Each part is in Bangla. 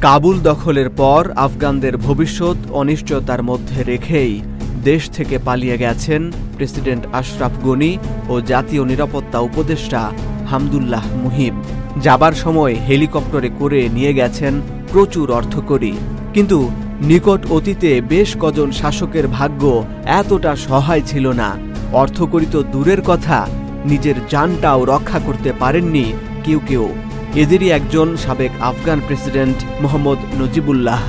কাবুল দখলের পর আফগানদের ভবিষ্যৎ অনিশ্চয়তার মধ্যে রেখেই দেশ থেকে পালিয়ে গেছেন প্রেসিডেন্ট আশরাফ গনি ও জাতীয় নিরাপত্তা উপদেষ্টা হামদুল্লাহ মুহিব যাবার সময় হেলিকপ্টারে করে নিয়ে গেছেন প্রচুর অর্থকরী কিন্তু নিকট অতীতে বেশ কজন শাসকের ভাগ্য এতটা সহায় ছিল না। অর্থকরী তো দূরের কথা, নিজের যানটাও রক্ষা করতে পারেননি কেউ কেউ। এদেরই একজন সাবেক আফগান প্রেসিডেন্ট মোহাম্মদ নজিবুল্লাহ।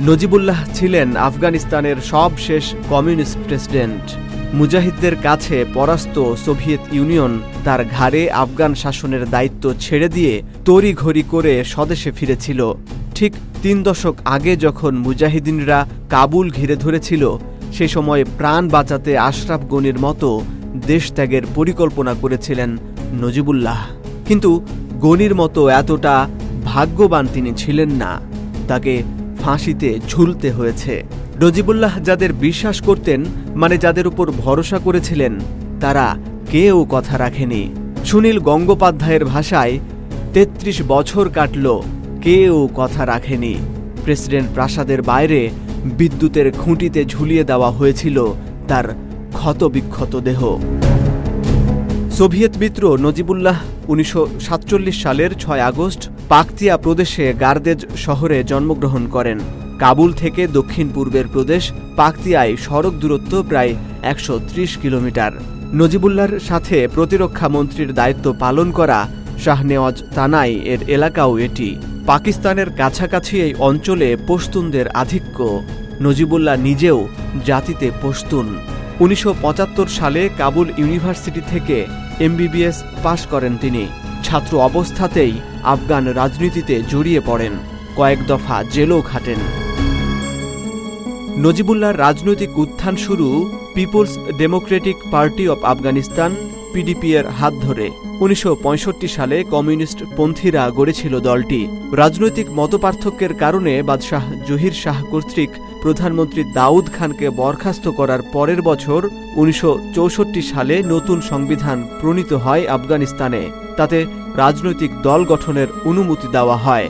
নজিবুল্লাহ ছিলেন আফগানিস্তানের সবশেষ কমিউনিস্ট প্রেসিডেন্ট। মুজাহিদদের কাছে পরাস্ত সোভিয়েত ইউনিয়ন তার ঘাড়ে আফগান শাসনের দায়িত্ব ছেড়ে দিয়ে তড়িঘড়ি করে স্বদেশে ফিরেছিল। ঠিক তিন দশক আগে যখন মুজাহিদিনরা কাবুল ঘিরে ধরেছিল, সে সময় প্রাণ বাঁচাতে আশরাফ গনির মতো দেশত্যাগের পরিকল্পনা করেছিলেন নজিবুল্লাহ। কিন্তু গনির মতো এতটা ভাগ্যবান তিনি ছিলেন না। তাকে ফাঁসিতে ঝুলতে হয়েছে। রজিবুল্লাহ যাদের বিশ্বাস করতেন মানে যাদের উপর ভরসা করেছিলেন, তারা কেউ কথা রাখেনি। সুনীল গঙ্গোপাধ্যায়ের ভাষায় তেত্রিশ বছর কাটল, কেউ কথা রাখেনি। প্রেসিডেন্ট প্রাসাদের বাইরে বিদ্যুতের খুঁটিতে ঝুলিয়ে দেওয়া হয়েছিল তার ক্ষতবিক্ষত দেহ। সোভিয়েত মিত্র নজিবুল্লাহ উনিশশো সাতচল্লিশ সালের ছয় আগস্ট পাকতিয়া প্রদেশে গার্দেজ শহরে জন্মগ্রহণ করেন। কাবুল থেকে দক্ষিণ পূর্বের প্রদেশ পাকতিয়ায় সড়ক দূরত্ব প্রায় একশো ত্রিশ কিলোমিটার। নজিবুল্লাহর সাথে প্রতিরক্ষা মন্ত্রীর দায়িত্ব পালন করা শাহনেওয়াজ তানাই এর এলাকাও এটি। পাকিস্তানের কাছাকাছি এই অঞ্চলে পশতুনদের আধিক্য। নজিবুল্লাহ নিজেও জাতিতে পশতুন। উনিশশো পঁচাত্তর সালে কাবুল ইউনিভার্সিটি থেকে এমবিবিএস পাশ করেন তিনি। ছাত্র অবস্থাতেই আফগান রাজনীতিতে জড়িয়ে পড়েন। কয়েক দফা জেলও খাটেন। নজিবুল্লাহর রাজনৈতিক উত্থান শুরু people's democratic party of Afghanistan PDP এর হাত ধরে। উনিশশো পঁয়ষট্টি সালে কমিউনিস্ট পন্থীরা গড়েছিল দলটি। রাজনৈতিক মতপার্থক্যের কারণে বাদশাহ জহির শাহ কর্তৃক প্রধানমন্ত্রী দাউদ খানকে বরখাস্ত করার পরের বছর উনিশশো চৌষট্টি সালে নতুন সংবিধান প্রণীত হয় আফগানিস্তানে। তাতে রাজনৈতিক দল গঠনের অনুমতি দেওয়া হয়।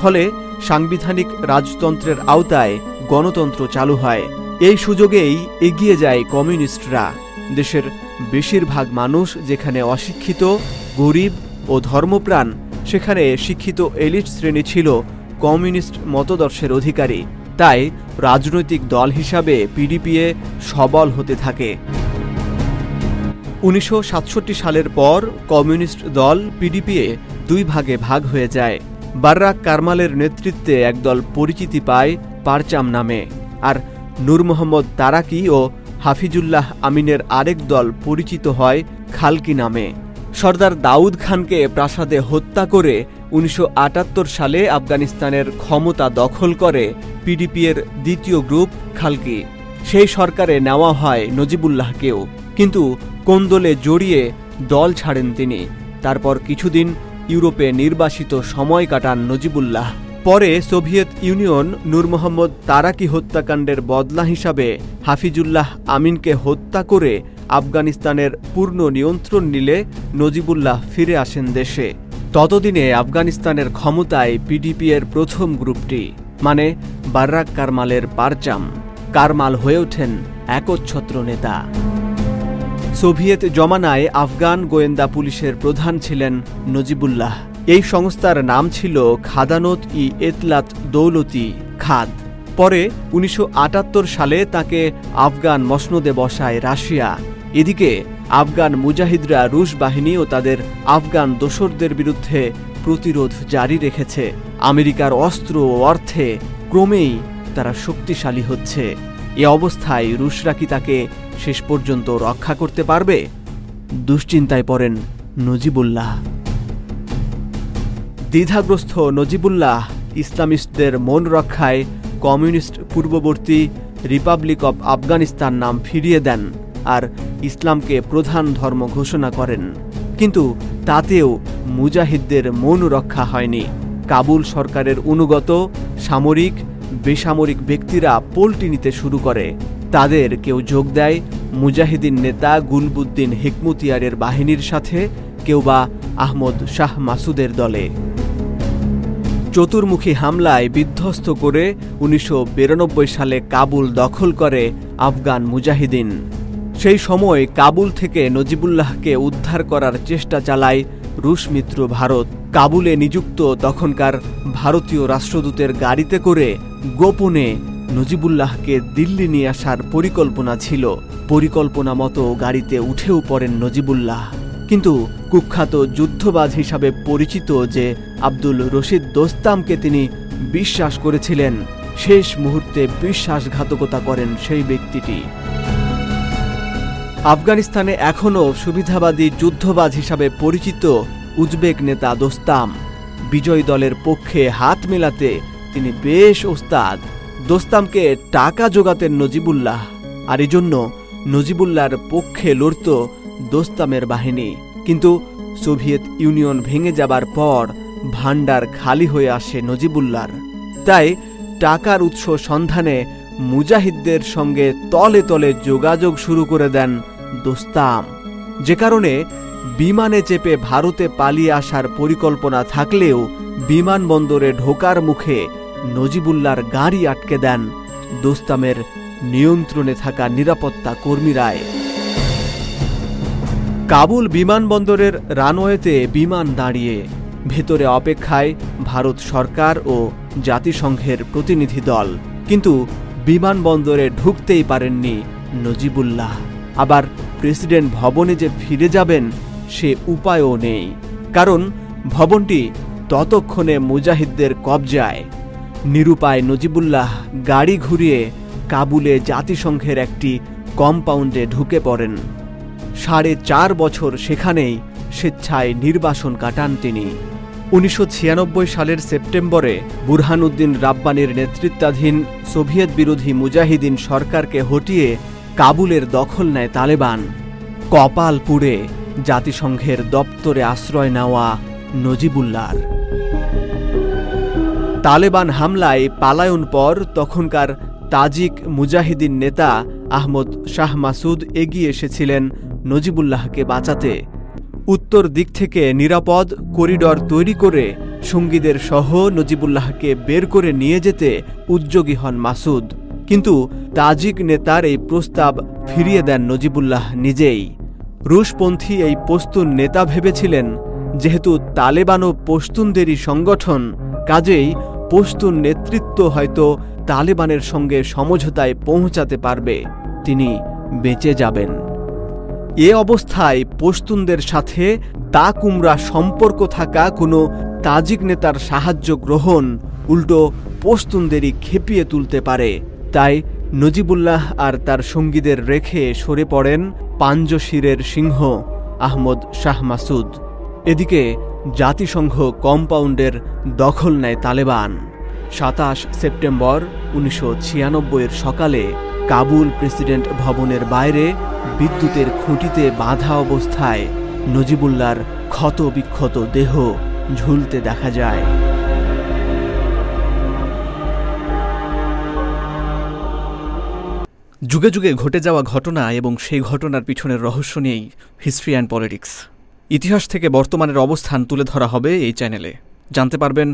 ফলে সাংবিধানিক রাজতন্ত্রের আওতায় গণতন্ত্র চালু হয়। এই সুযোগেই এগিয়ে যায় কমিউনিস্টরা। দেশের বেশিরভাগ মানুষ যেখানে অশিক্ষিত, গরিব ও ধর্মপ্রাণ, সেখানে শিক্ষিত এলিট শ্রেণি ছিল কমিউনিস্ট মতদর্শের অধিকারী। তাই রাজনৈতিক দল হিসাবে পিডিপিএ সবল হতে থাকে। উনিশশো সাতষট্টি সালের পর কমিউনিস্ট দল পিডিপিএ দুই ভাগে ভাগ হয়ে যায়। বার্রাক কারমালের নেতৃত্বে একদল পরিচিতি পায় পারচাম নামে। আর নূর মোহাম্মদ তারাকি ও হাফিজুল্লাহ আমিনের আরেক দল পরিচিত হয় খালকি নামে। সর্দার দাউদ খানকে প্রাসাদে হত্যা করে উনিশশো আটাত্তর সালে আফগানিস্তানের ক্ষমতা দখল করে পিডিপির দ্বিতীয় গ্রুপ খালকি। সেই সরকারে নেওয়া হয় নজিবুল্লাহকেও। কিন্তু কোন্দলে জড়িয়ে দল ছাড়েন তিনি? তারপর কিছুদিন ইউরোপে নির্বাসিত সময় কাটান নজিবুল্লাহ। পরে সোভিয়েত ইউনিয়ন নূর মোহাম্মদ তারাকি হত্যাকাণ্ডের বদলা হিসাবে হাফিজুল্লাহ আমিনকে হত্যা করে আফগানিস্তানের পূর্ণ নিয়ন্ত্রণ নিলে নজিবুল্লাহ ফিরে আসেন দেশে। ততদিনে আফগানিস্তানের ক্ষমতায় পিডিপি এর প্রথম গ্রুপটি মানে বার্রাক কারমালের পারচাম, কারমাল হয়ে ওঠেন একচ্ছত্র নেতা। সোভিয়েত জমানায় আফগান গোয়েন্দা পুলিশের প্রধান ছিলেন নজিবুল্লাহ। এই সংস্থার নাম ছিল খাদানত ই এতলাত দৌলতি খাদ। পরে উনিশশো আটাত্তর সালে তাকে আফগান মসনদে বসায় রাশিয়া। এদিকে আফগান মুজাহিদরা রুশ বাহিনী ও তাদের আফগান দোসরদের বিরুদ্ধে প্রতিরোধ জারি রেখেছে। আমেরিকার অস্ত্র ও অর্থে ক্রমেই তারা শক্তিশালী হচ্ছে। এ অবস্থায় রুশরা কি তাকে শেষ পর্যন্ত রক্ষা করতে পারবে? দুশ্চিন্তায় পড়েন নজিবুল্লাহ। দ্বিধাগ্রস্ত নজিবুল্লাহ ইসলামিস্টদের মন রক্ষায় কমিউনিস্ট পূর্ববর্তী রিপাবলিক অব আফগানিস্তান নাম ফিরিয়ে দেন আর ইসলামকে প্রধান ধর্ম ঘোষণা করেন। কিন্তু তাতেও মুজাহিদদের মন রক্ষা হয়নি। কাবুল সরকারের অনুগত, সামরিক, বেসামরিক ব্যক্তিরা পোল্টি নিতে শুরু করে। তাদের কেউ যোগ দেয়, মুজাহিদিন নেতা গুলবুদ্দিন হেকমতিয়ারের বাহিনীর সাথে, কেউ বা আহমদ শাহ মাসুদের দলে। চতুর্মুখী হামলায় বিধ্বস্ত করে উনিশশো বিরানব্বই সালে কাবুল দখল করে আফগান মুজাহিদিন। সেই সময় কাবুল থেকে নজিবুল্লাহকে উদ্ধার করার চেষ্টা চালায় রুশ মিত্র ভারত। কাবুলে নিযুক্ত তখনকার ভারতীয় রাষ্ট্রদূতের গাড়িতে করে গোপনে নজিবুল্লাহকে দিল্লি নিয়ে আসার পরিকল্পনা ছিল। পরিকল্পনা মতো গাড়িতে উঠেও পড়েন নজিবুল্লাহ। কিন্তু কুখ্যাত যুদ্ধবাজ হিসাবে পরিচিত যে আব্দুল রশিদ দোস্তামকে তিনি বিশ্বাস করেছিলেন, শেষ মুহূর্তে বিশ্বাসঘাতকতা করেন সেই ব্যক্তিটি। আফগানিস্তানে এখনও সুবিধাবাদী যুদ্ধবাজ হিসাবে পরিচিত উজবেক নেতা দোস্তাম। বিজয় দলের পক্ষে হাত মেলাতে তিনি বেশ ওস্তাদ। দোস্তামকে টাকা জোগাতেন নজিবুল্লাহ। আর এজন্য নজিবুল্লাহর পক্ষে লড়ত দোস্তামের বাহিনী। কিন্তু সোভিয়েত ইউনিয়ন ভেঙে যাবার পর ভাণ্ডার খালি হয়ে আসে নজিবুল্লার তাই টাকার উৎস সন্ধানে মুজাহিদদের সঙ্গে তলে তলে যোগাযোগ শুরু করে দেন দোস্তাম। যে কারণে বিমানে চেপে ভারতে পালিয়ে আসার পরিকল্পনা থাকলেও বিমানবন্দরে ঢোকার মুখে নজিবুল্লার গাড়ি আটকে দেন দোস্তামের নিয়ন্ত্রণে থাকা নিরাপত্তা কর্মীরায় কাবুল বিমানবন্দরের রানওয়েতে বিমান দাঁড়িয়ে, ভেতরে অপেক্ষায় ভারত সরকার ও জাতিসংঘের প্রতিনিধি দল। কিন্তু বিমানবন্দরে ঢুকতেই পারেননি নজিবুল্লাহ। আবার প্রেসিডেন্ট ভবনে যে ফিরে যাবেন, সে উপায়ও নেই। কারণ ভবনটি ততক্ষণে মুজাহিদদের কবজায়। নিরুপায় নজিবুল্লাহ গাড়ি ঘুরিয়ে কাবুলে জাতিসংঘের একটি কম্পাউন্ডে ঢুকে পড়েন। সাড়ে চার বছর সেখানেই স্বেচ্ছায় নির্বাসন কাটান তিনি। উনিশশো ছিয়ানব্বই সালের সেপ্টেম্বরে বুরহানুদ্দিন রাব্বানির নেতৃত্বাধীন সোভিয়েত বিরোধী মুজাহিদিন সরকারকে হটিয়ে কাবুলের দখল নেয় তালেবান। কপাল পুড়ে জাতিসংঘের দপ্তরে আশ্রয় নেওয়া নজিবুল্লার তালেবান হামলায় পালায়ন পর তখনকার তাজিক মুজাহিদিন নেতা আহমদ শাহ মাসুদ এগিয়ে এসেছিলেন নজিবুল্লাহকে বাঁচাতে। উত্তর দিক থেকে নিরাপদ করিডর তৈরি করে সঙ্গীদের সহ নজিবুল্লাহকে বের করে নিয়ে যেতে উদ্যোগী হন মাসুদ। কিন্তু তাজিক নেতার এই প্রস্তাব ফিরিয়ে দেন নজিবুল্লাহ নিজেই। রুশপন্থী এই পস্তুন নেতা ভেবেছিলেন, যেহেতু তালেবানও পশতুনদেরই সংগঠন, কাজেই পশতুন নেতৃত্ব হয়তো তালেবানের সঙ্গে সমঝোতায় পৌঁছাতে পারবে, তিনি বেঁচে যাবেন। এ অবস্থায় পশতুনদের সাথে দা কুমড়া সম্পর্ক থাকা কোনো তাজিক নেতার সাহায্য গ্রহণ উল্টো পশতুনদেরই খেপিয়ে তুলতে পারে। তাই নজিবুল্লাহ আর তার সঙ্গীদের রেখে সরে পড়েন পাঞ্জশিরের সিংহ আহমদ শাহ মাসুদ। এদিকে জাতিসংঘ কম্পাউন্ডের দখল নেয় তালেবান। সাতাশ সেপ্টেম্বর উনিশশো ছিয়ানব্বইয়ের সকালে কাবুল প্রেসিডেন্ট ভবনের বাইরে বিদ্যুতের খুঁটিতে বাঁধা অবস্থায় নজিবুল্লার ক্ষত বিক্ষত দেহ ঝুলতে দেখা যায়। যুগে যুগে ঘটে যাওয়া ঘটনা এবং সেই ঘটনার পিছনের রহস্য নিয়েই হিস্ট্রি অ্যান্ড পলিটিক্স। ইতিহাস থেকে বর্তমানের অবস্থান তুলে ধরা হবে এই চ্যানেলে। জানতে পারবেন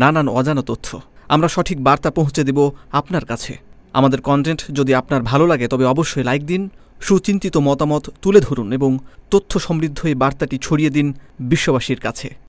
নানান অজানা তথ্য। আমরা সঠিক বার্তা পৌঁছে দেব আপনার কাছে। আমাদের কন্টেন্ট যদি আপনার ভালো লাগে, তবে অবশ্যই লাইক দিন, সুচিন্তিত মতামত তুলে ধরুন এবং তথ্য সমৃদ্ধ এই বার্তাটি ছড়িয়ে দিন বিশ্ববাসীর কাছে।